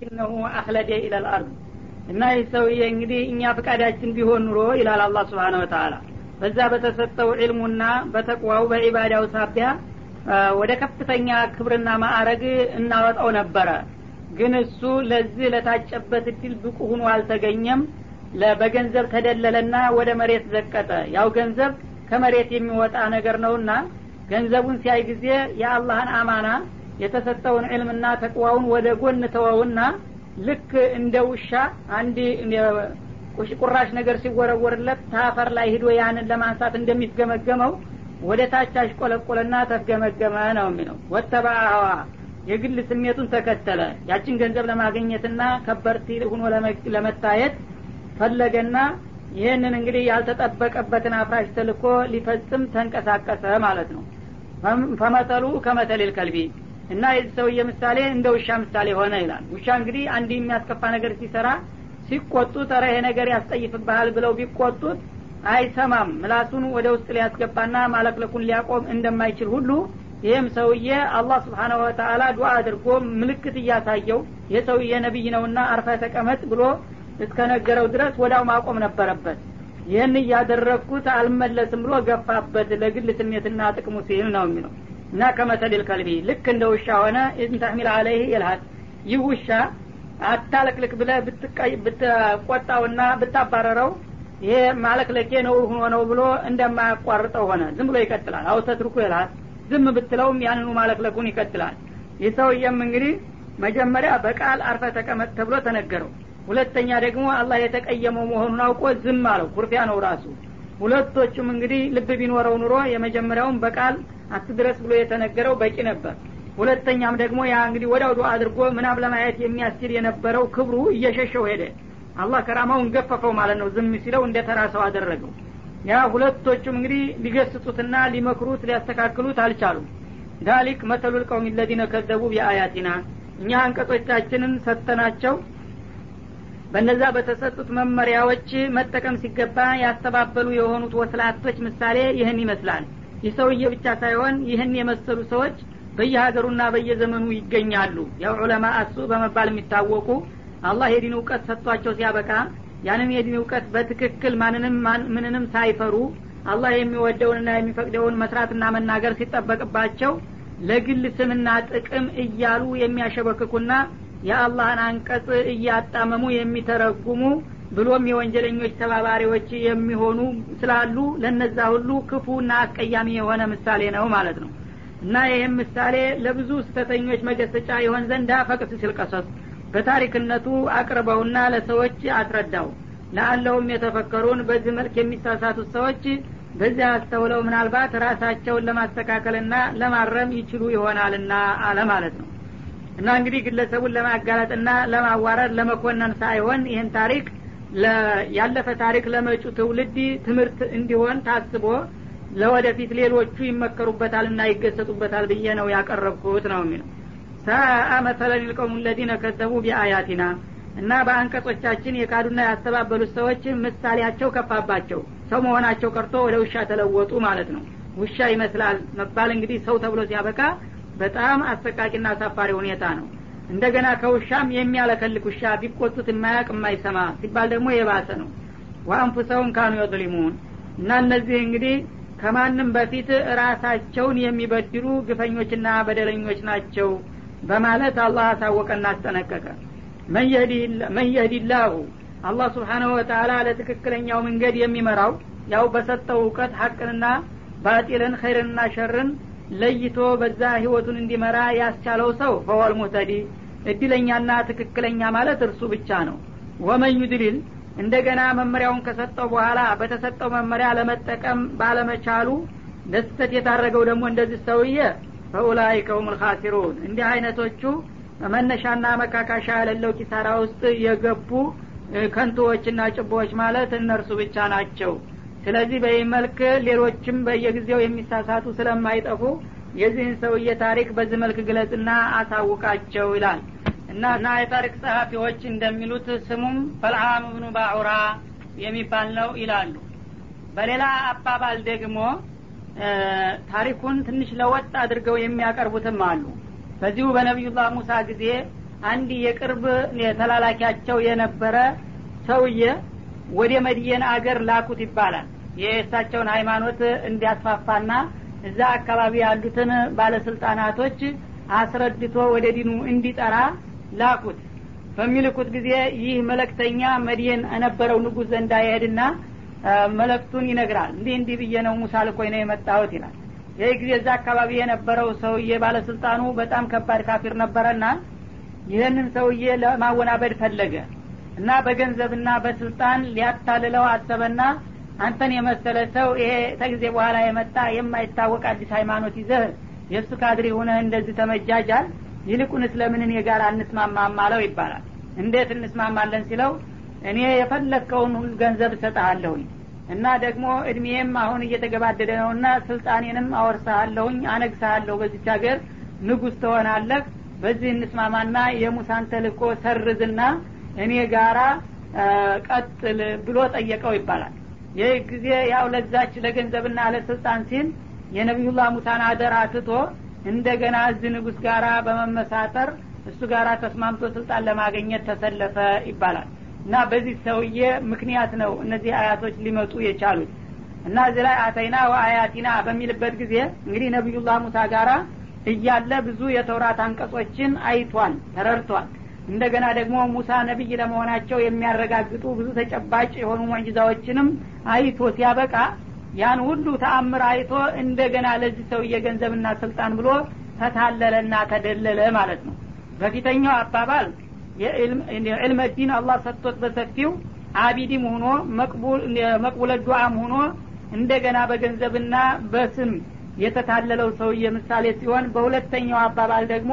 ወላኪነሁ አክለደ ኢለል አርድ። እና ይህ ሰውዬ እንግዲህ እኛ ፍቃዳችን ቢሆን ኑሮ ይላል አላህ ስብሓን ወተላ በዛ በተሰጠው ዕልሙና በተቅዋው በዒባዳው ሳቢያ ወደ ከፍተኛ ክብርና ማዕረግ እናወጣው ነበረ። ግን እሱ ለዚህ ለታጨበት እድል ብቁ ሁኖ አልተገኘም። በገንዘብ ተደለለና ወደ መሬት ዘቀጠ። ያው ገንዘብ ከመሬት የሚወጣ ነገር ነውና ገንዘቡን ሲያይ ጊዜ የአላህን አማና የተሰጠውን ዕልምና ተቅዋውን ወደ ጎን ተወውና ልክ እንደ ውሻ አንድ ቁራሽ ነገር ሲወረወርለት ታፈር ላይ ሂዶ ያንን ለማንሳት እንደሚስገመገመው ወደ ታች አሽቆለቆለና ተፍገመገመ ነው የሚለው። ወተባ የግል ስሜቱን ተከተለ። ያችን ገንዘብ ለማግኘትና ከበርቲ ሁኖ ለመታየት ፈለገና ይህንን እንግዲህ ያልተጠበቀበትን አፍራሽ ተልኮ ሊፈጽም ተንቀሳቀሰ ማለት ነው። ፈመተሉ ከመተሌል ከልቢ እና የዚህ ሰውዬ ምሳሌ እንደ ውሻ ምሳሌ ሆነ ይላል። ውሻ እንግዲህ አንድ የሚያስከፋ ነገር ሲሰራ ሲቆጡት ረ ይሄ ነገር ያስጠይፍብሃል ብለው ቢቆጡት አይሰማም። ምላሱን ወደ ውስጥ ሊያስገባና ማለክለኩን ሊያቆም እንደማይችል ሁሉ ይህም ሰውዬ አላህ ስብሓናሁ ወተአላ ዱዓ አድርጎ ምልክት እያሳየው ይህ ሰውዬ ነቢይ ነውና አርፈ ተቀመጥ ብሎ እስከነገረው ድረስ ወዳው ማቆም ነበረበት። ይህን እያደረግኩት አልመለስም ብሎ ገፋበት። ለግል ስሜትና ጥቅሙ ሲል ነው የሚለው እና ከመሰል ከልቢ ልክ እንደ ውሻ ሆነ ኢንተሕሚል አለይህ ይልሃል። ይህ ውሻ አታለክልክ ብለ ብትቆጣውና ብታባረረው ይሄ ማለክለኬ ነው ሆኖ ነው ብሎ እንደማያቋርጠው ሆነ። ዝም ብሎ ይቀጥላል። አው ተትርኩ ይልሃል። ዝም ብትለውም ያንኑ ማለክለኩን ይቀጥላል። ይህ ሰውየም እንግዲህ መጀመሪያ በቃል አርፈ ተቀመጥ ተብሎ ተነገረው። ሁለተኛ ደግሞ አላህ የተቀየመው መሆኑን አውቆ ዝም አለው። ኩርፊያ ነው ራሱ። ሁለቶቹም እንግዲህ ልብ ቢኖረው ኑሮ የመጀመሪያውን በቃል አትድረስ ብሎ የተነገረው በቂ ነበር። ሁለተኛም ደግሞ ያ እንግዲህ ወዳው ዱዓ አድርጎ ምናብ ለማየት የሚያስችል የነበረው ክብሩ እየሸሸው ሄደ። አላህ ከራማውን ገፈፈው ማለት ነው። ዝም ሲለው እንደ ተራ ሰው አደረገው። ያ ሁለቶቹም እንግዲህ ሊገስጹትና ሊመክሩት ሊያስተካክሉት አልቻሉም። ዳሊክ መተሉ ልቀውም ለዚነ ከዘቡ ቢአያቲና እኛ አንቀጾቻችንን ሰተናቸው በነዛ በተሰጡት መመሪያዎች መጠቀም ሲገባ ያስተባበሉ የሆኑት ወስላቶች ምሳሌ ይህን ይመስላል ይህ ሰውዬ ብቻ ሳይሆን ይህን የመሰሉ ሰዎች በየሀገሩና በየዘመኑ ይገኛሉ። ያው ዑለማ እሱ በመባል የሚታወቁ አላህ የዲን እውቀት ሰጥቷቸው ሲያበቃ ያንን የዲን እውቀት በትክክል ማንንም ምንንም ሳይፈሩ አላህ የሚወደውንና የሚፈቅደውን መስራትና መናገር ሲጠበቅባቸው ለግል ስምና ጥቅም እያሉ የሚያሸበክኩና የአላህን አንቀጽ እያጣመሙ የሚተረጉሙ ብሎም የወንጀለኞች ተባባሪዎች የሚሆኑ ስላሉ ለነዛ ሁሉ ክፉና አስቀያሚ የሆነ ምሳሌ ነው ማለት ነው። እና ይህም ምሳሌ ለብዙ ስተተኞች መገሰጫ የሆን ዘንዳ ፈቅስ ሲል ቀሰስ በታሪክነቱ አቅርበውና ለሰዎች አስረዳው። ለአለውም የተፈከሩን በዚህ መልክ የሚሳሳቱት ሰዎች በዚህ አስተውለው ምናልባት ራሳቸውን ለማስተካከልና ለማረም ይችሉ ይሆናልና አለ ማለት ነው። እና እንግዲህ ግለሰቡን ለማጋለጥና ለማዋረድ ለመኮነን ሳይሆን ይህን ታሪክ ያለፈ ታሪክ ለመጩ ትውልድ ትምህርት እንዲሆን ታስቦ ለወደፊት ሌሎቹ ይመከሩበታልና ይገሰጡበታል ብዬ ነው ያቀረብኩት ነው የሚለው። ሳአ መሰለን ልቀውም ለዚነ ከዘቡ ቢአያቲና እና በአንቀጾቻችን የካዱና ያስተባበሉት ሰዎች ምሳሌያቸው ከፋባቸው። ሰው መሆናቸው ቀርቶ ወደ ውሻ ተለወጡ ማለት ነው። ውሻ ይመስላል መባል እንግዲህ ሰው ተብሎ ሲያበቃ በጣም አሰቃቂና አሳፋሪ ሁኔታ ነው እንደገና ከውሻም የሚያለከልክ ውሻ ቢቆጡት የማያቅ የማይሰማ ሲባል ደግሞ የባሰ ነው። ወአንፉሰውም ካኑ የظሊሙን እና እነዚህ እንግዲህ ከማንም በፊት ራሳቸውን የሚበድሉ ግፈኞችና በደለኞች ናቸው በማለት አላህ አሳወቀና አስጠነቀቀ። من يهد الله አላህ سبحانه وتعالى ለትክክለኛው መንገድ የሚመራው ያው በሰጠው እውቀት ሀቅንና ባጢልን ኸይርንና ሸርን ለይቶ በዛ ህይወቱን እንዲመራ ያስቻለው ሰው فهو المهتدي እድለኛና ትክክለኛ ማለት እርሱ ብቻ ነው። ومن يضلل እንደገና መመሪያውን ከሰጠው በኋላ በተሰጠው መመሪያ ለመጠቀም ባለመቻሉ ለስተት የታረገው ደግሞ እንደዚህ ሰውዬ ፈኡላይከ ሁም ልካሲሩን እንዲህ አይነቶቹ መነሻና መካካሻ የሌለው ኪሳራ ውስጥ የገቡ ከንቶዎችና ጭቦዎች ማለት እነርሱ ብቻ ናቸው። ስለዚህ በይህ መልክ ሌሎችም በየጊዜው የሚሳሳቱ ስለማይጠፉ የዚህን ሰውዬ ታሪክ በዚህ መልክ ግለጽና አሳውቃቸው ይላል እና እና የታሪክ ጸሐፊዎች እንደሚሉት ስሙም በልዓም ብኑ ባዑራ የሚባል ነው ይላሉ። በሌላ አባባል ደግሞ ታሪኩን ትንሽ ለወጥ አድርገው የሚያቀርቡትም አሉ። በዚሁ በነቢዩላህ ሙሳ ጊዜ አንድ የቅርብ ተላላኪያቸው የነበረ ሰውዬ ወደ መድየን አገር ላኩት ይባላል። የእሳቸውን ሃይማኖት እንዲያስፋፋና እዛ አካባቢ ያሉትን ባለስልጣናቶች አስረድቶ ወደ ዲኑ እንዲጠራ ላኩት። በሚልኩት ጊዜ ይህ መለክተኛ መድየን የነበረው ንጉሥ ዘንዳ ይሄድና መለክቱን ይነግራል። እንዲህ እንዲህ ብዬ ነው ሙሳ ልኮኝ ነው የመጣሁት ይላል። ይህ ጊዜ እዛ አካባቢ የነበረው ሰውዬ ባለስልጣኑ በጣም ከባድ ካፊር ነበረና ይህንን ሰውዬ ለማወናበድ ፈለገ እና በገንዘብና በስልጣን ሊያታልለው አሰበና አንተን የመሰለ ሰው ይሄ ተጊዜ በኋላ የመጣ የማይታወቅ አዲስ ሃይማኖት ይዘህ የእሱ ካድሪ ሁነህ እንደዚህ ተመጃጃል ይልቁንስ ለምን እኔ ጋር አንስማማም አለው ይባላል። እንዴት እንስማማለን ሲለው እኔ የፈለግከውን ሁሉ ገንዘብ እሰጠሃለሁኝ እና ደግሞ እድሜም አሁን እየተገባደደ ነውና ስልጣኔንም አወርሰሃለሁኝ አነግሰሃለሁ በዚች ሀገር ንጉስ ትሆናለህ። በዚህ እንስማማና የሙሳን ተልኮ ሰርዝና እኔ ጋራ ቀጥል ብሎ ጠየቀው ይባላል። ይህ ጊዜ ያው ለዛች ለገንዘብና ለስልጣን ሲል የነቢዩላህ ሙሳን አደራ ትቶ እንደገና እዚህ ንጉስ ጋራ በመመሳጠር እሱ ጋራ ተስማምቶ ስልጣን ለማግኘት ተሰለፈ ይባላል። እና በዚህ ሰውዬ ምክንያት ነው እነዚህ አያቶች ሊመጡ የቻሉት። እና እዚህ ላይ አተይና ወአያቲና በሚልበት ጊዜ እንግዲህ ነቢዩላህ ሙሳ ጋራ እያለ ብዙ የተውራት አንቀጾችን አይቷል ተረድቷል። እንደገና ደግሞ ሙሳ ነቢይ ለመሆናቸው የሚያረጋግጡ ብዙ ተጨባጭ የሆኑ ሙዕጂዛዎችንም አይቶ ሲያበቃ ያን ሁሉ ተአምር አይቶ እንደገና ለዚህ ሰውዬ ገንዘብና ስልጣን ብሎ ተታለለና ተደለለ ማለት ነው። በፊተኛው አባባል የዕልመ ዲን አላህ ሰጥቶት በሰፊው አቢዲም ሆኖ መቅቡለ ዱዓም ሆኖ እንደገና በገንዘብና በስም የተታለለው ሰውዬ ምሳሌ ሲሆን በሁለተኛው አባባል ደግሞ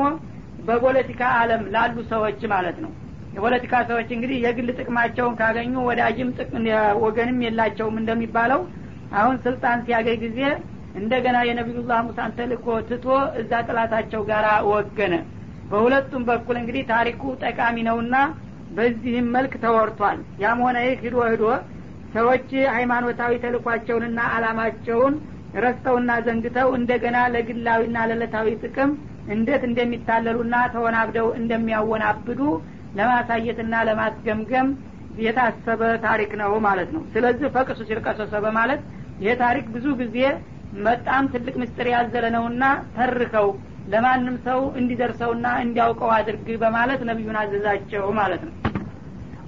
በፖለቲካ አለም ላሉ ሰዎች ማለት ነው። የፖለቲካ ሰዎች እንግዲህ የግል ጥቅማቸውን ካገኙ ወዳጅም ወገንም የላቸውም እንደሚባለው አሁን ስልጣን ሲያገኝ ጊዜ እንደገና የነቢዩላህ ሙሳን ተልኮ ትቶ እዛ ጥላታቸው ጋር ወገነ። በሁለቱም በኩል እንግዲህ ታሪኩ ጠቃሚ ነውና በዚህም መልክ ተወርቷል። ያም ሆነ ይህ ሂዶ ሂዶ ሰዎች ሃይማኖታዊ ተልኳቸውንና አላማቸውን ረስተውና ዘንግተው እንደገና ለግላዊና ለለታዊ ጥቅም እንዴት እንደሚታለሉና ተወናብደው እንደሚያወናብዱ ለማሳየትና ለማስገምገም የታሰበ ታሪክ ነው ማለት ነው። ስለዚህ ፈቅሱ ሲርቀሰሰ በማለት ይህ ታሪክ ብዙ ጊዜ በጣም ትልቅ ምስጢር ያዘለ ነውና ተርከው ለማንም ሰው እንዲደርሰውና እንዲያውቀው አድርግ በማለት ነቢዩን አዘዛቸው ማለት ነው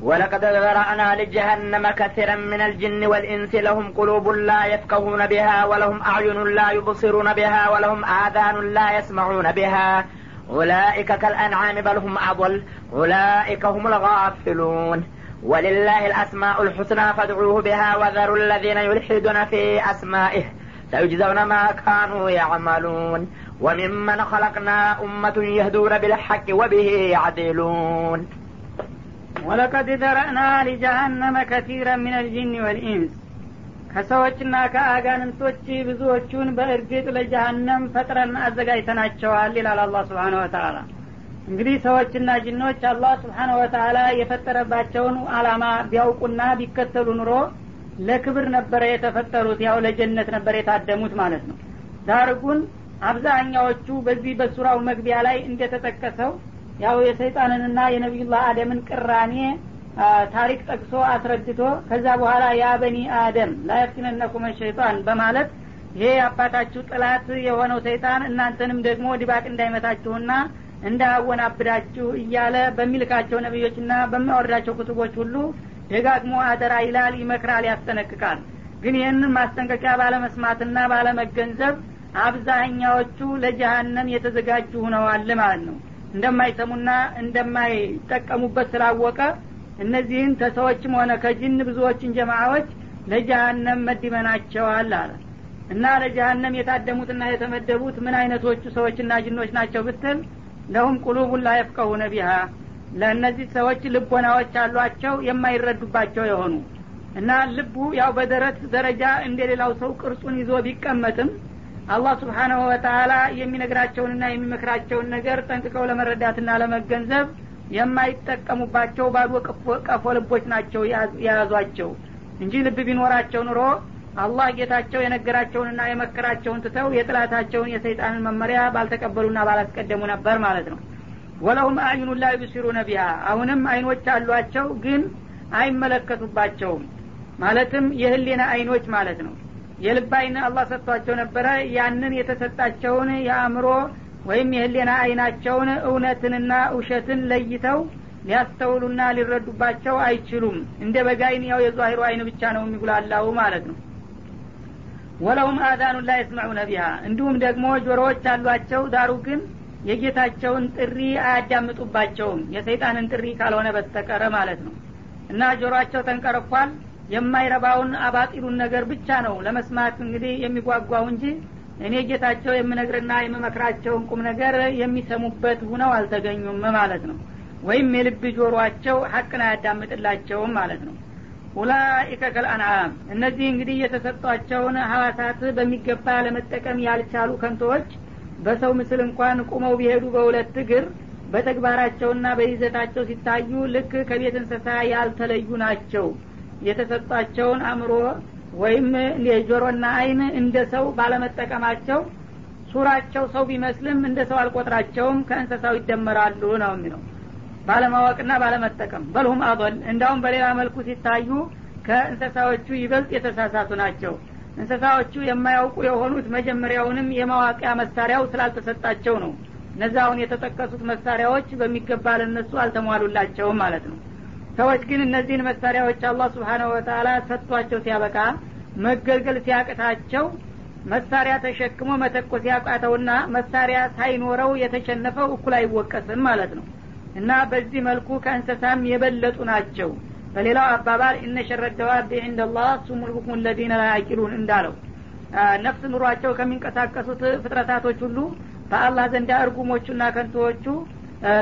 ولقد ذرأنا لجهنم كثيرا من الجن والإنس لهم قلوب لا يفقهون بها ولهم أعين لا يبصرون بها ولهم آذان لا يسمعون بها أولئك كالأنعام بل هم أضل أولئك هم الغافلون ولله الأسماء الحسنى فادعوه بها وذروا الذين يلحدون في أسمائه سيجزون ما كانوا يعملون وممن خلقنا أمة يهدون بالحق وبه يعدلون ወለቀድ ዘረእና ሊጀሃነመ ከቲረ ምን አልጅን ወልኢንስ ከሰዎችና ከአጋንንቶች ብዙዎቹን በእርግጥ ለጀሃነም ፈጥረን አዘጋጅተናቸዋል ይላል አላ ስብሓን ወተላ እንግዲህ ሰዎችና ጅኖች አላህ ስብሓን ወተላ የፈጠረባቸውን አላማ ቢያውቁና ቢከተሉ ኑሮ ለክብር ነበረ የተፈጠሩት ያው ለጀነት ነበር የታደሙት ማለት ነው። ዳር ግን አብዛኛዎቹ በዚህ በሱራው መግቢያ ላይ እንደተጠቀሰው ያው የሰይጣንንና የነቢዩላህ አደምን ቅራኔ ታሪክ ጠቅሶ አስረድቶ ከዛ በኋላ ያ አደም ላያፍትነነኩም ሸይጣን በማለት ይሄ አባታችሁ ጥላት የሆነው ሰይጣን እናንተንም ደግሞ ድባቅ እንዳይመታችሁና እንዳያወናብዳችሁ እያለ በሚልካቸው ነቢዮችና በሚያወርዳቸው ኩቱቦች ሁሉ ደጋግሞ አደራ ይላል ይመክራል ያስጠነቅቃል። ግን ይህንን ማስጠንቀቂያ ባለመስማትና ባለመገንዘብ አብዛኛዎቹ ለጀሀነም የተዘጋጁ ሁነዋል ማለት ነው። እንደማይሰሙና እንደማይጠቀሙበት ስላወቀ እነዚህን ከሰዎችም ሆነ ከጅን ብዙዎችን ጀማዎች ለጀሀነም መድበናቸዋል አለ። እና ለጀሀነም የታደሙትና የተመደቡት ምን አይነቶቹ ሰዎችና ጅኖች ናቸው ብትል ለሁም ቁሉቡን ላ የፍቀሁነ ቢሃ ለእነዚህ ሰዎች ልቦናዎች አሏቸው የማይረዱባቸው የሆኑ እና ልቡ ያው በደረት ደረጃ እንደ ሌላው ሰው ቅርጹን ይዞ ቢቀመጥም አላህ ስብሓናሁ ወተላ የሚነግራቸውንና የሚመክራቸውን ነገር ጠንቅቀው ለመረዳትና ለመገንዘብ የማይጠቀሙባቸው ባዶ ቀፎ ልቦች ናቸው የያዟቸው። እንጂ ልብ ቢኖራቸው ኑሮ አላህ ጌታቸው የነገራቸውንና የመከራቸውን ትተው የጥላታቸውን የሰይጣንን መመሪያ ባልተቀበሉና ባላስቀደሙ ነበር ማለት ነው። ወለሁም አዕዩኑ ላ ዩብሲሩነ ቢሃ። አሁንም አይኖች አሏቸው ግን አይመለከቱባቸውም። ማለትም የህሊና አይኖች ማለት ነው። የልብ አይን አላህ ሰጥቷቸው ነበረ። ያንን የተሰጣቸውን የአእምሮ ወይም የህሊና አይናቸውን እውነትንና ውሸትን ለይተው ሊያስተውሉና ሊረዱባቸው አይችሉም። እንደ በጋይን ያው የዛሂሩ አይን ብቻ ነው የሚጉላላው ማለት ነው ወለሁም አዛኑን ላ የስመዑነ ቢሃ። እንዲሁም ደግሞ ጆሮዎች አሏቸው ዳሩ ግን የጌታቸውን ጥሪ አያዳምጡባቸውም የሰይጣንን ጥሪ ካልሆነ በስተቀረ ማለት ነው። እና ጆሮአቸው ተንቀረኳል። የማይረባውን አባጢሉን ነገር ብቻ ነው ለመስማት እንግዲህ የሚጓጓው እንጂ እኔ ጌታቸው የምነግርና የምመክራቸውን ቁም ነገር የሚሰሙበት ሁነው አልተገኙም ማለት ነው። ወይም የልብ ጆሮአቸው ሀቅን አያዳምጥላቸውም ማለት ነው ኡላኢከ ከልአንዓም። እነዚህ እንግዲህ የተሰጧቸውን ሀዋሳት በሚገባ ለመጠቀም ያልቻሉ ከንቶዎች በሰው ምስል እንኳን ቁመው ቢሄዱ በሁለት እግር በተግባራቸውና በይዘታቸው ሲታዩ ልክ ከቤት እንስሳ ያልተለዩ ናቸው። የተሰጧቸውን አእምሮ ወይም የጆሮና አይን እንደ ሰው ባለመጠቀማቸው ሱራቸው ሰው ቢመስልም እንደ ሰው አልቆጥራቸውም። ከእንስሳው ይደመራሉ ነው የሚለው ባለማወቅና ባለመጠቀም። በልሁም አበል እንዳውም በሌላ መልኩ ሲታዩ ከእንስሳዎቹ ይበልጥ የተሳሳቱ ናቸው። እንስሳዎቹ የማያውቁ የሆኑት መጀመሪያውንም የማዋቂያ መሳሪያው ስላልተሰጣቸው ነው። እነዚ አሁን የተጠቀሱት መሳሪያዎች በሚገባ ለነሱ አልተሟሉላቸውም ማለት ነው። ሰዎች ግን እነዚህን መሳሪያዎች አላህ ስብሓነሁ ወተላ ሰጥቷቸው ሲያበቃ መገልገል ሲያቅታቸው መሳሪያ ተሸክሞ መተኮስ ያቃተውና መሳሪያ ሳይኖረው የተሸነፈው እኩል አይወቀስም ማለት ነው እና በዚህ መልኩ ከእንስሳም የበለጡ ናቸው። በሌላው አባባል እነ ሸረደዋብ ዕንደ ላህ ሱሙል ቡክሙ ለዚነ ላ ያቂሉን እንዳለው ነፍስ ኑሯቸው ከሚንቀሳቀሱት ፍጥረታቶች ሁሉ በአላህ ዘንዳ እርጉሞቹና ከንቶዎቹ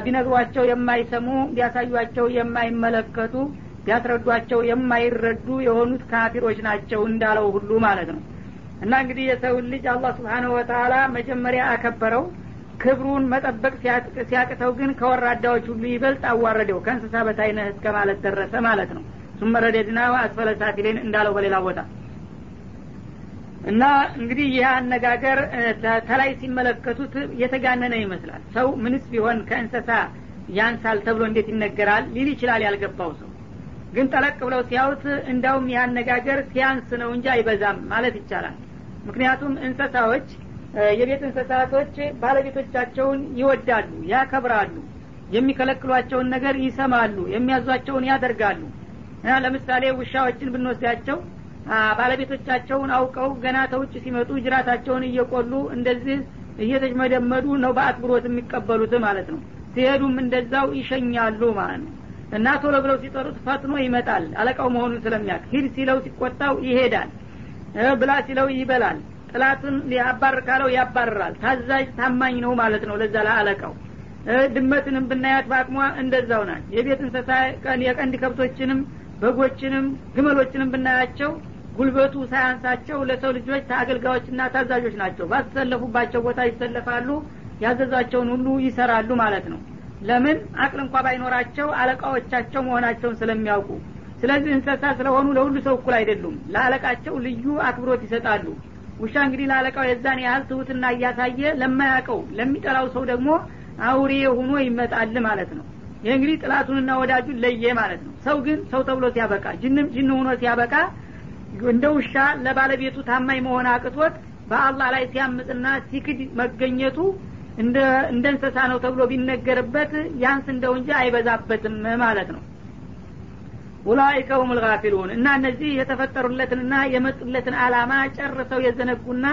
ቢነግሯቸው የማይሰሙ ቢያሳዩቸው የማይመለከቱ ቢያስረዷቸው የማይረዱ የሆኑት ካፊሮች ናቸው እንዳለው ሁሉ ማለት ነው። እና እንግዲህ የሰውን ልጅ አላህ ስብሓንሁ ወተላ መጀመሪያ አከበረው ክብሩን መጠበቅ ሲያቅተው ግን ከወራዳዎች ሁሉ ይበልጥ አዋረደው። ከእንስሳ በታይነህ እስከ ማለት ደረሰ ማለት ነው። ሱመ ረደድና አስፈለ እንዳለው በሌላ ቦታ። እና እንግዲህ ይህ አነጋገር ተላይ ሲመለከቱት የተጋነነ ይመስላል። ሰው ምንስ ቢሆን ከእንስሳ ያንሳል ተብሎ እንዴት ይነገራል? ሊል ይችላል ያልገባው ሰው። ግን ጠለቅ ብለው ሲያዩት እንዳውም ይህ ሲያንስ ነው እንጂ አይበዛም ማለት ይቻላል። ምክንያቱም እንስሳዎች የቤት እንስሳቶች ባለቤቶቻቸውን ይወዳሉ ያከብራሉ የሚከለክሏቸውን ነገር ይሰማሉ የሚያዟቸውን ያደርጋሉ። እና ለምሳሌ ውሻዎችን ብንወስዳቸው ባለቤቶቻቸውን አውቀው ገና ተውጭ ሲመጡ ጅራታቸውን እየቆሉ እንደዚህ እየተሽመደመዱ ነው በአክብሮት የሚቀበሉት ማለት ነው። ሲሄዱም እንደዛው ይሸኛሉ ማለት ነው። እና ቶሎ ብለው ሲጠሩት ፈጥኖ ይመጣል አለቃው መሆኑን ስለሚያውቅ ሂድ ሲለው ሲቆጣው ይሄዳል ብላ ሲለው ይበላል ጥላቱን ሊያባር ካለው ያባርራል? ታዛዥ ታማኝ ነው ማለት ነው። ለዛ ለአለቃው ድመትንም ብናያት በአቅሟ እንደዛው ናት። የቤት እንስሳ የቀንድ ከብቶችንም በጎችንም ግመሎችንም ብናያቸው ጉልበቱ ሳያንሳቸው ለሰው ልጆች አገልጋዮችና ታዛዦች ናቸው። ባስተሰለፉባቸው ቦታ ይሰለፋሉ ያዘዛቸውን ሁሉ ይሰራሉ ማለት ነው። ለምን? አቅል እንኳ ባይኖራቸው አለቃዎቻቸው መሆናቸውን ስለሚያውቁ። ስለዚህ እንስሳ ስለሆኑ ለሁሉ ሰው እኩል አይደሉም። ለአለቃቸው ልዩ አክብሮት ይሰጣሉ ውሻ እንግዲህ ለአለቃው የዛን ያህል ትሁትና እያሳየ ለማያውቀው ለሚጠላው ሰው ደግሞ አውሬ ሆኖ ይመጣል ማለት ነው። ይህ እንግዲህ ጥላቱንና ወዳጁን ለየ ማለት ነው። ሰው ግን ሰው ተብሎ ሲያበቃ ጅንም ጅን ሆኖ ሲያበቃ እንደ ውሻ ለባለቤቱ ታማኝ መሆን አቅቶት በአላህ ላይ ሲያምፅና ሲክድ መገኘቱ እንደ እንስሳ ነው ተብሎ ቢነገርበት ያንስ እንደው እንጂ አይበዛበትም ማለት ነው ኡላይከ ሁም ልጋፊሉን እና እነዚህ የተፈጠሩለትንና የመጡለትን አላማ ጨርሰው የዘነጉና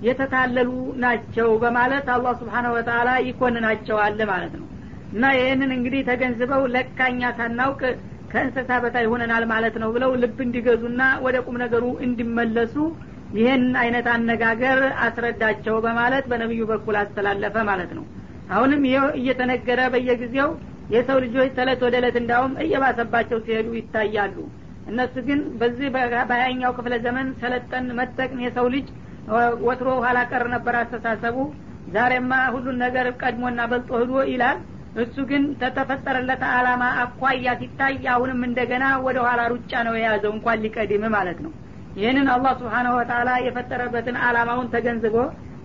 የተታለሉ ናቸው በማለት አላህ ስብሓነ ወተላ ይኮንናቸዋል ማለት ነው። እና ይህንን እንግዲህ ተገንዝበው ለካኛ ሳናውቅ ከእንስሳ በታይ ሆነናል ማለት ነው ብለው ልብ እንዲገዙና ወደ ቁም ነገሩ እንዲመለሱ ይህን አይነት አነጋገር አስረዳቸው በማለት በነቢዩ በኩል አስተላለፈ ማለት ነው። አሁንም ይህ እየተነገረ በየጊዜው የሰው ልጆች ተለት ወደ እለት እንዳውም እየባሰባቸው ሲሄዱ ይታያሉ። እነሱ ግን በዚህ በሀያኛው ክፍለ ዘመን ሰለጠን መጠቅን የሰው ልጅ ወትሮ ኋላ ቀር ነበር አስተሳሰቡ። ዛሬማ ሁሉን ነገር ቀድሞና በልጦ ህዶ ይላል። እሱ ግን ተተፈጠረለት አላማ አኳያ ሲታይ አሁንም እንደገና ወደ ኋላ ሩጫ ነው የያዘው እንኳን ሊቀድም ማለት ነው። ይህንን አላህ ስብሓነሁ ወተላ የፈጠረበትን አላማውን ተገንዝቦ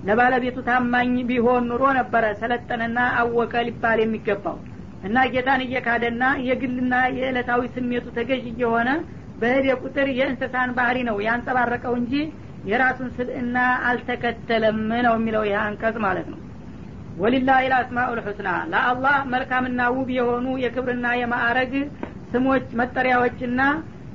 ለባለቤቱ ታማኝ ቢሆን ኑሮ ነበረ ሰለጠነና አወቀ ሊባል የሚገባው እና ጌታን እየካደና የግልና የዕለታዊ ስሜቱ ተገዥ እየሆነ በሄደ ቁጥር የእንስሳን ባህሪ ነው ያንጸባረቀው እንጂ የራሱን ስብዕና አልተከተለም ነው የሚለው ይህ አንቀጽ ማለት ነው። ወሊላህ ልአስማኡ ልሑስና ለአላህ መልካምና ውብ የሆኑ የክብርና የማዕረግ ስሞች መጠሪያዎችና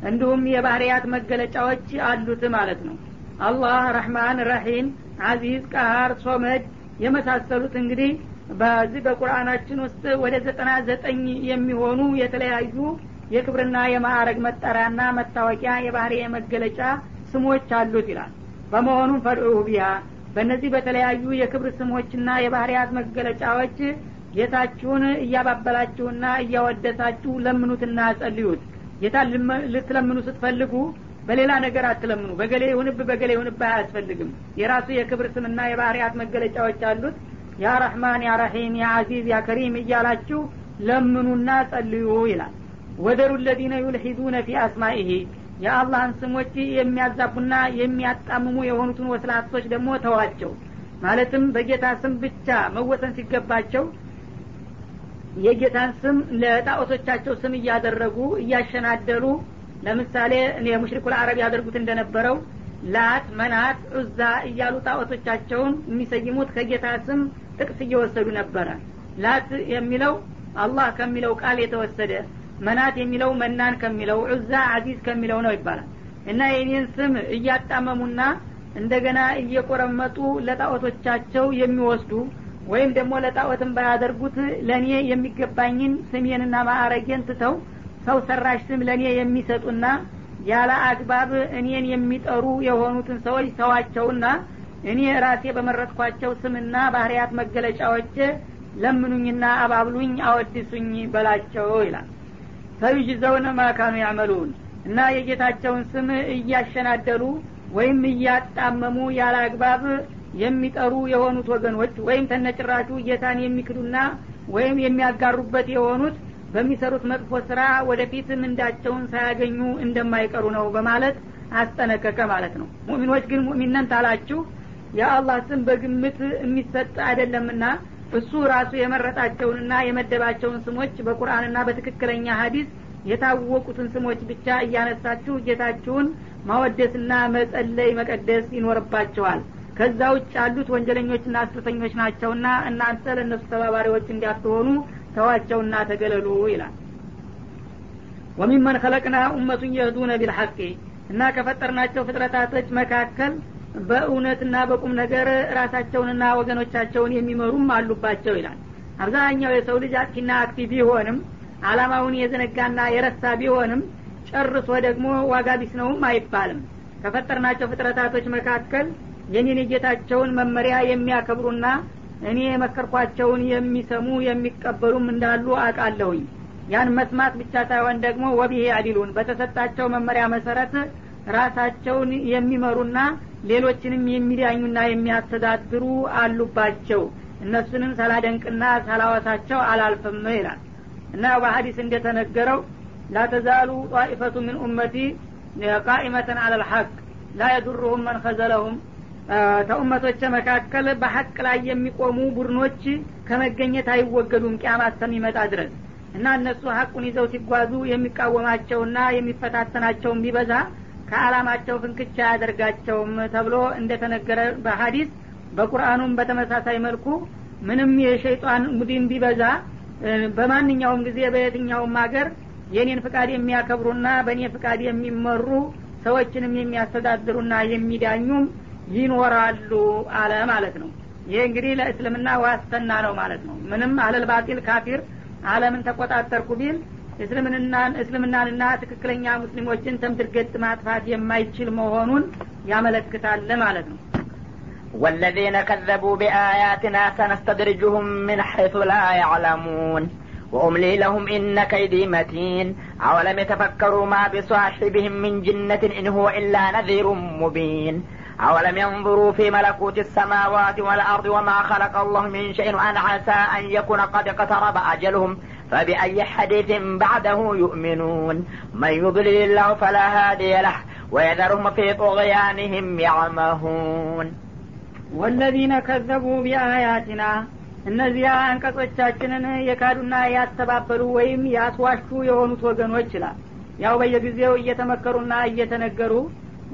እንዲሁም የባህርያት መገለጫዎች አሉት ማለት ነው። አላህ ረህማን ረሂም አዚዝ ቀሃር ሶመድ የመሳሰሉት እንግዲህ በዚህ በቁርአናችን ውስጥ ወደ ዘጠና ዘጠኝ የሚሆኑ የተለያዩ የክብርና የማዕረግ መጠሪያና መታወቂያ የባህሪ መገለጫ ስሞች አሉት ይላል። በመሆኑም ፈድዑ ቢያ በእነዚህ በተለያዩ የክብር ስሞችና የባህርያት መገለጫዎች ጌታችሁን እያባበላችሁና እያወደሳችሁ ለምኑትና ጸልዩት። ጌታ ልትለምኑ ስትፈልጉ በሌላ ነገር አትለምኑ። በገሌ ይሁንብ በገሌ ይሁንብ አያስፈልግም። የራሱ የክብር ስምና የባህርያት መገለጫዎች አሉት ያ ረህማን ያ ረሒም ያ አዚዝ ያ ከሪም እያላችሁ ለምኑና ጸልዩ ይላል። ወደሩ ለዚነ ዩልሒዱነ ፊ አስማኢሂ የአላህን ስሞች የሚያዛቡና የሚያጣምሙ የሆኑትን ወስላቶች ደግሞ ተዋቸው። ማለትም በጌታ ስም ብቻ መወሰን ሲገባቸው የጌታን ስም ለጣዖቶቻቸው ስም እያደረጉ እያሸናደሉ ለምሳሌ የሙሽሪኩል አረብ ያደርጉት እንደነበረው ላት መናት ዑዛ እያሉ ጣዖቶቻቸውን የሚሰይሙት ከጌታ ስም ጥቅስ እየወሰዱ ነበረ። ላት የሚለው አላህ ከሚለው ቃል የተወሰደ መናት የሚለው መናን ከሚለው ዑዛ አዚዝ ከሚለው ነው ይባላል። እና የኔን ስም እያጣመሙና እንደገና እየቆረመጡ ለጣዖቶቻቸው የሚወስዱ ወይም ደግሞ ለጣዖትን ባያደርጉት ለእኔ የሚገባኝን ስሜንና ማዕረጌን ትተው ሰው ሰራሽ ስም ለእኔ የሚሰጡና ያለ አግባብ እኔን የሚጠሩ የሆኑትን ሰዎች ተዋቸውና እኔ ራሴ በመረጥኳቸው ስምና ባህርያት መገለጫዎች ለምኑኝና አባብሉኝ አወድሱኝ በላቸው ይላል። ፈዩጅዘውን ማካኑ ያዕመሉን እና የጌታቸውን ስም እያሸናደሉ ወይም እያጣመሙ ያለ አግባብ የሚጠሩ የሆኑት ወገኖች ወይም ተነጭራሹ ጌታን የሚክዱና ወይም የሚያጋሩበት የሆኑት በሚሰሩት መጥፎ ስራ ወደፊት ምንዳቸውን ሳያገኙ እንደማይቀሩ ነው በማለት አስጠነቀቀ ማለት ነው። ሙሚኖች ግን ሙሚነን ታላችሁ የአላህ ስም በግምት የሚሰጥ አይደለምና እሱ ራሱ የመረጣቸውንና የመደባቸውን ስሞች በቁርአንና በትክክለኛ ሀዲስ የታወቁትን ስሞች ብቻ እያነሳችሁ ጌታችሁን ማወደስና መጸለይ መቀደስ ይኖርባቸዋል። ከዛ ውጭ ያሉት ወንጀለኞችና አስርተኞች ናቸውና እናንተ ለእነሱ ተባባሪዎች እንዳትሆኑ ተዋቸውና ተገለሉ ይላል። ወሚመን ከለቅና ኡመቱን የህዱነ ቢልሐቂ እና ከፈጠርናቸው ፍጥረታቶች መካከል በእውነትና በቁም ነገር ራሳቸውንና ወገኖቻቸውን የሚመሩም አሉባቸው ይላል። አብዛኛው የሰው ልጅ አጥፊና አክቲ ቢሆንም አላማውን የዘነጋና የረሳ ቢሆንም ጨርሶ ደግሞ ዋጋ ቢስ ነውም አይባልም። ከፈጠርናቸው ፍጥረታቶች መካከል የኔን የጌታቸውን መመሪያ የሚያከብሩና እኔ የመከርኳቸውን የሚሰሙ የሚቀበሉም እንዳሉ አቃለሁኝ ያን መስማት ብቻ ሳይሆን ደግሞ ወቢሄ አዲሉን በተሰጣቸው መመሪያ መሰረት ራሳቸውን የሚመሩና ሌሎችንም የሚዳኙና የሚያስተዳድሩ አሉባቸው። እነሱንም ሳላደንቅና ሳላወሳቸው አላልፍም ይላል። እና በሀዲስ እንደተነገረው ላተዛሉ ጣኢፈቱ ምን ኡመቲ ቃኢመተን አለ ልሐቅ ላ የዱሩሁም መን ከዘለሁም ተኡመቶች መካከል በሐቅ ላይ የሚቆሙ ቡድኖች ከመገኘት አይወገዱም ቅያማ እስከሚመጣ ድረስ። እና እነሱ ሀቁን ይዘው ሲጓዙ የሚቃወማቸውና የሚፈታተናቸውም ቢበዛ ከአላማቸው ፍንክቻ አያደርጋቸውም ተብሎ እንደተነገረ በሀዲስ በቁርአኑም በተመሳሳይ መልኩ ምንም የሸይጣን ቡድን ቢበዛ በማንኛውም ጊዜ በየትኛውም ሀገር የኔን ፍቃድ የሚያከብሩና በእኔ ፍቃድ የሚመሩ ሰዎችንም የሚያስተዳድሩና የሚዳኙም ይኖራሉ አለ ማለት ነው። ይህ እንግዲህ ለእስልምና ዋስተና ነው ማለት ነው። ምንም አለል ባጢል ካፊር አለምን ተቆጣጠርኩ ቢል እስልምናንና ትክክለኛ ሙስሊሞችን ተምድርገጥ ማጥፋት የማይችል መሆኑን ያመለክታል ማለት ነው والذين كذبوا بآياتنا سنستدرجهم من حيث لا يعلمون وأملي لهم إن كيدي متين أولم يتفكروا ما بصاحبهم من جنة إن هو إلا نذير مبين أولم ينظروا في ملكوت السماوات والأرض وما خلق الله من شيء أن عسى أن يكون قد اقترب أجلهم فبأي حديث بعده يؤمنون من يضلل الله فلا هادي له ويذرهم في طغيانهم يعمهون ወለዚነ ከዘቡ ቢአያቲና እነዚያ አንቀጾቻችንን የካዱና ያስተባበሉ ወይም ያስዋሹ የሆኑት ወገኖች ይላል ያው በየጊዜው እየተመከሩና እየተነገሩ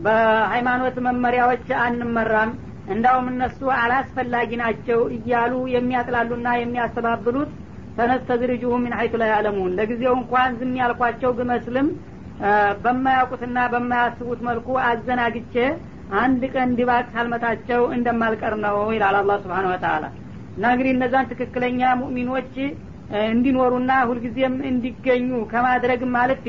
በሃይማኖት መመሪያዎች አንመራም እንዳውም እነሱ አላስፈላጊ ናቸው እያሉ የሚያጥላሉና የሚያስተባብሉት ተነስተዝርጅሁ ምን ሀይቱ ላይ ያለሙን ለጊዜው እንኳን ዝም ያልኳቸው ብመስልም በማያውቁትና በማያስቡት መልኩ አዘናግቼ አንድ ቀን ድባቅ ሳልመታቸው እንደማልቀር ነው ይላል አላ ስብሓን ወተላ እና እንግዲህ እነዛን ትክክለኛ ሙእሚኖች እንዲኖሩና ሁልጊዜም እንዲገኙ ከማድረግም አልፌ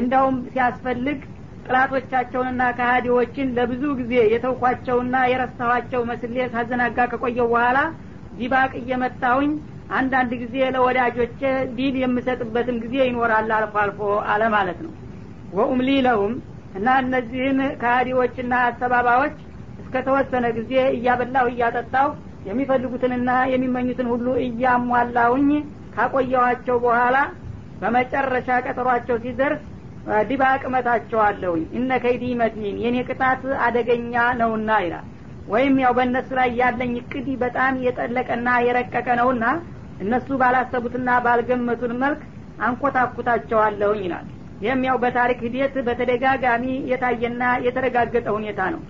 እንዳውም ሲያስፈልግ ጥላቶቻቸውንና ከሃዲዎችን ለብዙ ጊዜ የተውኳቸውና የረሳኋቸው መስሌ ሳዘናጋ ከቆየው በኋላ ድባቅ እየመታሁኝ አንዳንድ ጊዜ ለወዳጆቼ ድል የምሰጥበትም ጊዜ ይኖራል አልፎ አልፎ አለ ማለት ነው። وأملي لهم እና እነዚህን ከሃዲዎችና አስተባባዮች እስከተወሰነ ጊዜ እያበላሁ እያጠጣሁ የሚፈልጉትንና የሚመኙትን ሁሉ እያሟላውኝ ካቆየኋቸው በኋላ በመጨረሻ ቀጠሯቸው ሲደርስ ድባቅ እመታቸዋለሁኝ إن كيدي متين የኔ ቅጣት አደገኛ ነውና ይላል። ወይም ያው በእነሱ ላይ ያለኝ እቅድ በጣም የጠለቀና የረቀቀ ነውና እነሱ ባላሰቡትና ባልገመቱን መልክ አንኮታኩታቸዋለሁኝ ይላል። ይህም ያው በታሪክ ሂደት በተደጋጋሚ የታየና የተረጋገጠ ሁኔታ ነው።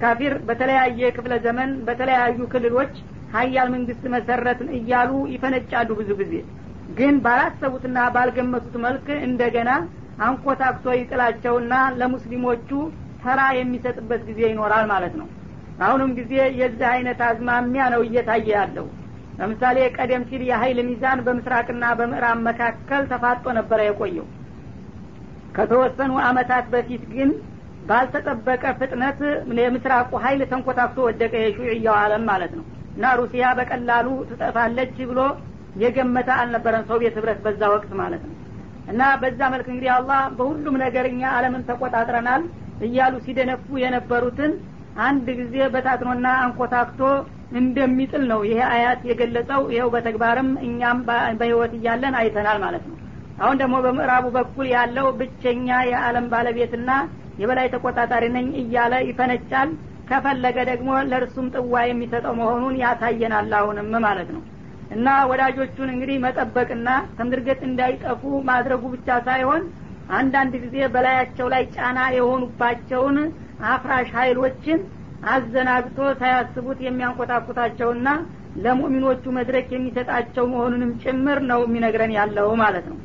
ካፊር በተለያየ ክፍለ ዘመን በተለያዩ ክልሎች ሀያል መንግስት መሰረትን እያሉ ይፈነጫሉ ብዙ ጊዜ። ግን ባላሰቡትና ባልገመቱት መልክ እንደገና አንኮታክቶ ይጥላቸውና ለሙስሊሞቹ ተራ የሚሰጥበት ጊዜ ይኖራል ማለት ነው። አሁንም ጊዜ የዚህ አይነት አዝማሚያ ነው እየታየ ያለው ለምሳሌ ቀደም ሲል የሀይል ሚዛን በምስራቅና በምዕራብ መካከል ተፋጦ ነበረ የቆየው። ከተወሰኑ አመታት በፊት ግን ባልተጠበቀ ፍጥነት የምስራቁ ሀይል ተንኮታክቶ ወደቀ የሹዕያው አለም ማለት ነው። እና ሩሲያ በቀላሉ ትጠፋለች ብሎ የገመተ አልነበረን ሶቪየት ህብረት በዛ ወቅት ማለት ነው። እና በዛ መልክ እንግዲህ አላህ በሁሉም ነገር እኛ አለምን ተቆጣጥረናል እያሉ ሲደነፉ የነበሩትን አንድ ጊዜ በታትኖና አንኮታክቶ እንደሚጥል ነው ይሄ አያት የገለጸው። ይኸው በተግባርም እኛም በህይወት እያለን አይተናል ማለት ነው። አሁን ደግሞ በምዕራቡ በኩል ያለው ብቸኛ የዓለም ባለቤትና የበላይ ተቆጣጣሪ ነኝ እያለ ይፈነጫል። ከፈለገ ደግሞ ለእርሱም ጥዋ የሚሰጠው መሆኑን ያሳየናል አሁንም ማለት ነው። እና ወዳጆቹን እንግዲህ መጠበቅና ከምድርገጥ እንዳይጠፉ ማድረጉ ብቻ ሳይሆን አንዳንድ ጊዜ በላያቸው ላይ ጫና የሆኑባቸውን አፍራሽ ሀይሎችን አዘናግቶ ሳያስቡት የሚያንቆጣቁታቸውና ለሙእሚኖቹ መድረክ የሚሰጣቸው መሆኑንም ጭምር ነው የሚነግረን ያለው ማለት ነው።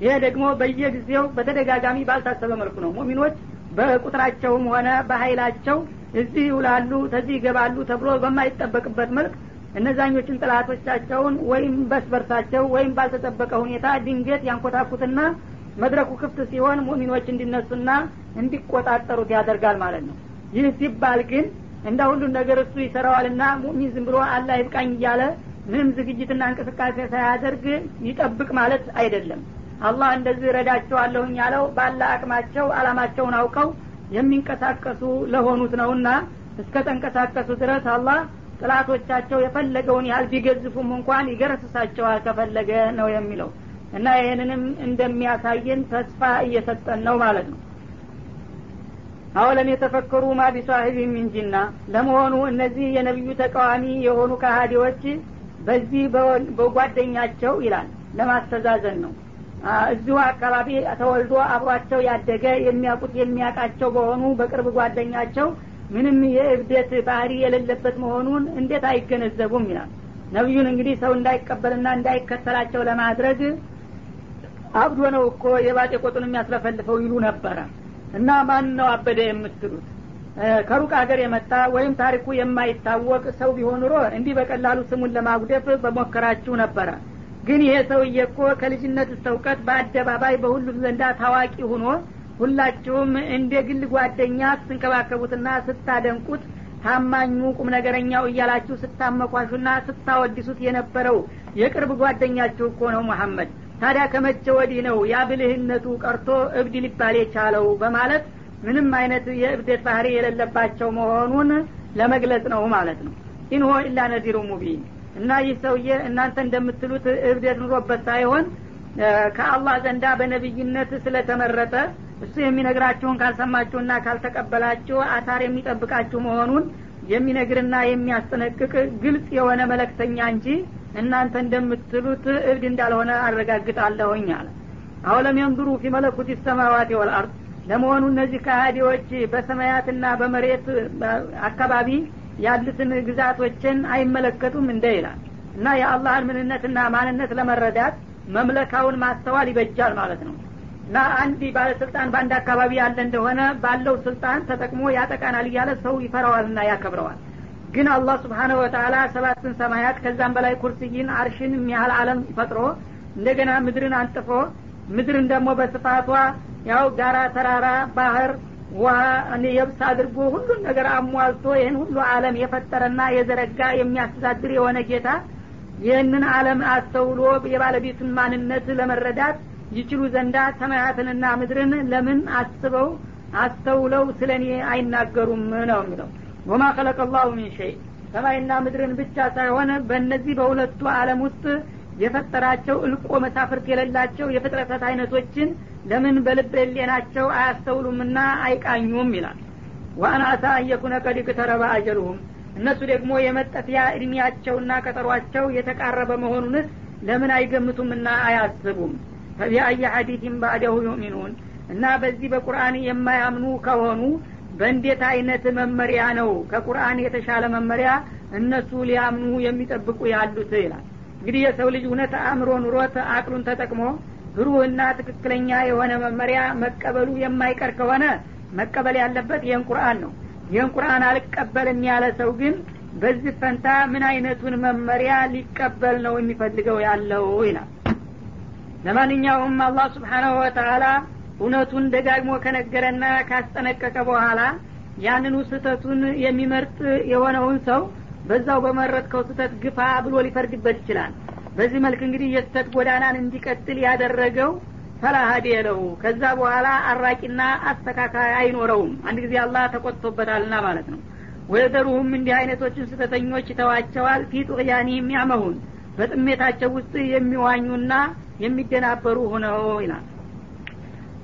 ይሄ ደግሞ በየጊዜው በተደጋጋሚ ባልታሰበ መልኩ ነው። ሙእሚኖች በቁጥራቸውም ሆነ በሀይላቸው እዚህ ይውላሉ ተዚህ ይገባሉ ተብሎ በማይጠበቅበት መልክ እነዛኞችን ጥላቶቻቸውን ወይም በስበርሳቸው ወይም ባልተጠበቀ ሁኔታ ድንገት ያንኮታኩትና መድረኩ ክፍት ሲሆን ሙእሚኖች እንዲነሱና እንዲቆጣጠሩት ያደርጋል ማለት ነው ይህ ሲባል ግን እንደ ሁሉን ነገር እሱ ይሰራዋልና ሙእሚን ዝም ብሎ አላህ ይብቃኝ እያለ ምንም ዝግጅትና እንቅስቃሴ ሳያደርግ ይጠብቅ ማለት አይደለም። አላህ እንደዚህ ረዳቸዋለሁኝ ያለው ባለ አቅማቸው አላማቸውን አውቀው የሚንቀሳቀሱ ለሆኑት ነውና እስከ ተንቀሳቀሱ ድረስ አላህ ጥላቶቻቸው የፈለገውን ያህል ቢገዝፉም እንኳን ይገረስሳቸዋል ከፈለገ ነው የሚለው። እና ይህንንም እንደሚያሳየን ተስፋ እየሰጠን ነው ማለት ነው አወለም የተፈከሩ ማ ቢሳሂቢ ሚንጂና ለመሆኑ እነዚህ የነቢዩ ተቃዋሚ የሆኑ ከሃዲዎች በዚህ በጓደኛቸው ይላል። ለማስተዛዘን ነው። እዚሁ አካባቢ ተወልዶ አብሯቸው ያደገ የሚያውቁት የሚያውቃቸው በሆኑ በቅርብ ጓደኛቸው ምንም የእብደት ባህሪ የሌለበት መሆኑን እንዴት አይገነዘቡም ይላል። ነቢዩን እንግዲህ ሰው እንዳይቀበልና እንዳይከተላቸው ለማድረግ አብዶ ነው እኮ የባጤ ቆጡን የሚያስለፈልፈው ይሉ ነበረ እና ማን ነው አበደ የምትሉት? ከሩቅ ሀገር የመጣ ወይም ታሪኩ የማይታወቅ ሰው ቢሆን ኑሮ እንዲህ በቀላሉ ስሙን ለማጉደፍ በሞከራችሁ ነበረ። ግን ይሄ ሰውዬ እኮ ከልጅነት እውቀት በአደባባይ በሁሉም ዘንዳ ታዋቂ ሁኖ ሁላችሁም እንደ ግል ጓደኛ ስትንከባከቡትና ስታደንቁት ታማኙ ቁም ነገረኛው እያላችሁ ስታመኳሹና ስታወድሱት የነበረው የቅርብ ጓደኛችሁ እኮ ነው መሐመድ ታዲያ ከመቼ ወዲህ ነው ያ ብልህነቱ ቀርቶ እብድ ሊባል የቻለው? በማለት ምንም አይነት የእብደት ባህሪ የሌለባቸው መሆኑን ለመግለጽ ነው ማለት ነው። ኢንሆ ኢላ ነዚሩ ሙቢን። እና ይህ ሰውዬ እናንተ እንደምትሉት እብደት ኑሮበት ሳይሆን ከአላህ ዘንዳ በነቢይነት ስለተመረጠ እሱ የሚነግራችሁን ካልሰማችሁና ካልተቀበላችሁ አታር የሚጠብቃችሁ መሆኑን የሚነግርና የሚያስጠነቅቅ ግልጽ የሆነ መለክተኛ እንጂ እናንተ እንደምትሉት እብድ እንዳልሆነ አረጋግጣለሁኝ አለ። አሁለም የንظሩ ፊ መለኩት ሰማዋት ወልአርድ። ለመሆኑ እነዚህ ከሃዲዎች በሰማያትና በመሬት አካባቢ ያሉትን ግዛቶችን አይመለከቱም እንደ ይላል። እና የአላህን ምንነትና ማንነት ለመረዳት መምለካውን ማስተዋል ይበጃል ማለት ነው። እና አንድ ባለስልጣን በአንድ አካባቢ ያለ እንደሆነ ባለው ስልጣን ተጠቅሞ ያጠቃናል እያለ ሰው ይፈራዋልና ያከብረዋል ግን አላህ ስብሓነ ወተላ ሰባትን ሰማያት ከዛም በላይ ኩርስይን አርሽን የሚያህል አለም ፈጥሮ እንደገና ምድርን አንጥፎ ምድርን ደግሞ በስፋቷ ያው ጋራ ተራራ ባህር ውሃ የብስ አድርጎ ሁሉን ነገር አሟልቶ ይህን ሁሉ አለም የፈጠረና የዘረጋ የሚያስተዳድር የሆነ ጌታ ይህንን አለም አስተውሎ የባለቤቱን ማንነት ለመረዳት ይችሉ ዘንዳ ሰማያትንና ምድርን ለምን አስበው አስተውለው ስለ እኔ አይናገሩም ነው የሚለው ወማ ከለቀ ላሁ ሚን ሸይ ሰማይና ምድርን ብቻ ሳይሆን በእነዚህ በሁለቱ አለም ውስጥ የፈጠራቸው እልቆ መሳፍርት የሌላቸው የፍጥረታት አይነቶችን ለምን በልብ ህሌናቸው አያስተውሉምና አይቃኙም ይላል። ዋአን አሳ ቀድ ቅተረበ አጀልሁም እነሱ ደግሞ የመጠፊያ እድሜያቸውና ቀጠሯቸው የተቃረበ መሆኑንስ ለምን አይገምቱምና አያስቡም? ፈቢአየ ሐዲትም ባዕደሁ ዩእሚኑን። እና በዚህ በቁርአን የማያምኑ ከሆኑ በእንዴት አይነት መመሪያ ነው? ከቁርአን የተሻለ መመሪያ እነሱ ሊያምኑ የሚጠብቁ ያሉት ይላል። እንግዲህ የሰው ልጅ እውነት አእምሮ ኑሮት አቅሉን ተጠቅሞ ብሩህና ትክክለኛ የሆነ መመሪያ መቀበሉ የማይቀር ከሆነ መቀበል ያለበት ይህን ቁርአን ነው። ይህን ቁርአን አልቀበልም ያለ ሰው ግን በዚህ ፈንታ ምን አይነቱን መመሪያ ሊቀበል ነው የሚፈልገው ያለው ይላል። ለማንኛውም አላህ ስብሓናሁ ወተላ እውነቱን ደጋግሞ ከነገረና ካስጠነቀቀ በኋላ ያንኑ ስህተቱን የሚመርጥ የሆነውን ሰው በዛው በመረጥከው ስህተት ግፋ ብሎ ሊፈርድበት ይችላል። በዚህ መልክ እንግዲህ የስህተት ጎዳናን እንዲቀጥል ያደረገው ፈላሀዲ የለው ከዛ በኋላ አራቂና አስተካካይ አይኖረውም። አንድ ጊዜ አላህ ተቆጥቶበታልና ማለት ነው። ወየደሩሁም እንዲህ አይነቶችን ስህተተኞች ይተዋቸዋል። ፊ ጡቅያኒህም ያመሁን በጥሜታቸው ውስጥ የሚዋኙና የሚደናበሩ ሆነው ይላል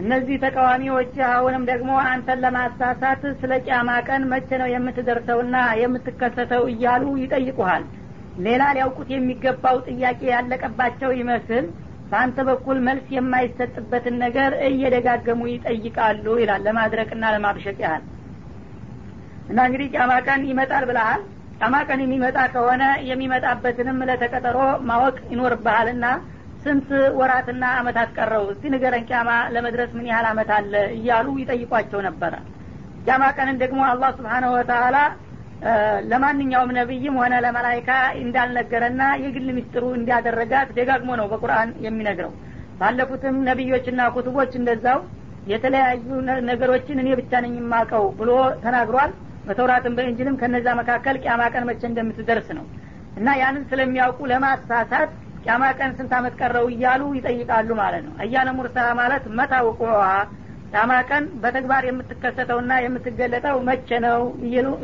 እነዚህ ተቃዋሚዎች አሁንም ደግሞ አንተን ለማሳሳት ስለ ቂያማ ቀን መቼ ነው የምትደርሰውና የምትከሰተው እያሉ ይጠይቁሃል። ሌላ ሊያውቁት የሚገባው ጥያቄ ያለቀባቸው ይመስል በአንተ በኩል መልስ የማይሰጥበትን ነገር እየደጋገሙ ይጠይቃሉ ይላል። ለማድረቅና ለማብሸቅ ያህል እና እንግዲህ ቂያማ ቀን ይመጣል ብለሃል። ቂያማ ቀን የሚመጣ ከሆነ የሚመጣበትንም ለተቀጠሮ ማወቅ ይኖርብሃልና ስንት ወራትና አመታት ቀረው? እስቲ ንገረን ቂያማ ለመድረስ ምን ያህል አመት አለ? እያሉ ይጠይቋቸው ነበረ። ቂያማ ቀንን ደግሞ አላህ ስብሓነሁ ወተላ ለማንኛውም ነቢይም ሆነ ለመላይካ እንዳልነገረና የግል ሚስጥሩ እንዲያደረጋት ደጋግሞ ነው በቁርአን የሚነግረው። ባለፉትም ነቢዮችና ኩቱቦች እንደዛው የተለያዩ ነገሮችን እኔ ብቻ ነኝ የማቀው ብሎ ተናግሯል። በተውራትም በእንጅልም ከነዛ መካከል ቂያማ ቀን መቼ እንደምትደርስ ነው። እና ያንን ስለሚያውቁ ለማሳሳት ቂያማ ቀን ስንት አመት ቀረው እያሉ ይጠይቃሉ ማለት ነው። አያነ ሙርሳ ማለት መታውቁዋ ቂያማ ቀን በተግባር የምትከሰተውና የምትገለጠው መቼ ነው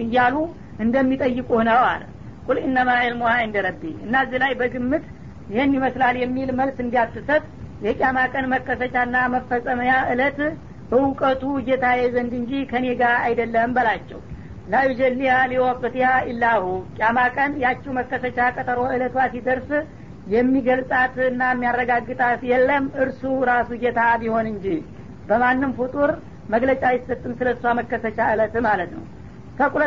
እያሉ እንደሚጠይቁህ ነው አለ። ቁል ኢነማ ዕልሙሃ እንደ ረቢ። እና እዚህ ላይ በግምት ይህን ይመስላል የሚል መልስ እንዲያትሰጥ የቂያማ ቀን መከሰቻና መፈጸመያ እለት እውቀቱ ጌታዬ ዘንድ እንጂ ከኔ ጋር አይደለም በላቸው። ላ ዩጀሊያ ሊወቅቲያ ኢላሁ። ቂያማ ቀን ያችው መከሰቻ ቀጠሮ እለቷ ሲደርስ የሚገልጻት እና የሚያረጋግጣት የለም። እርሱ ራሱ ጌታ ቢሆን እንጂ በማንም ፍጡር መግለጫ አይሰጥም። ስለ እሷ መከሰቻ እለት ማለት ነው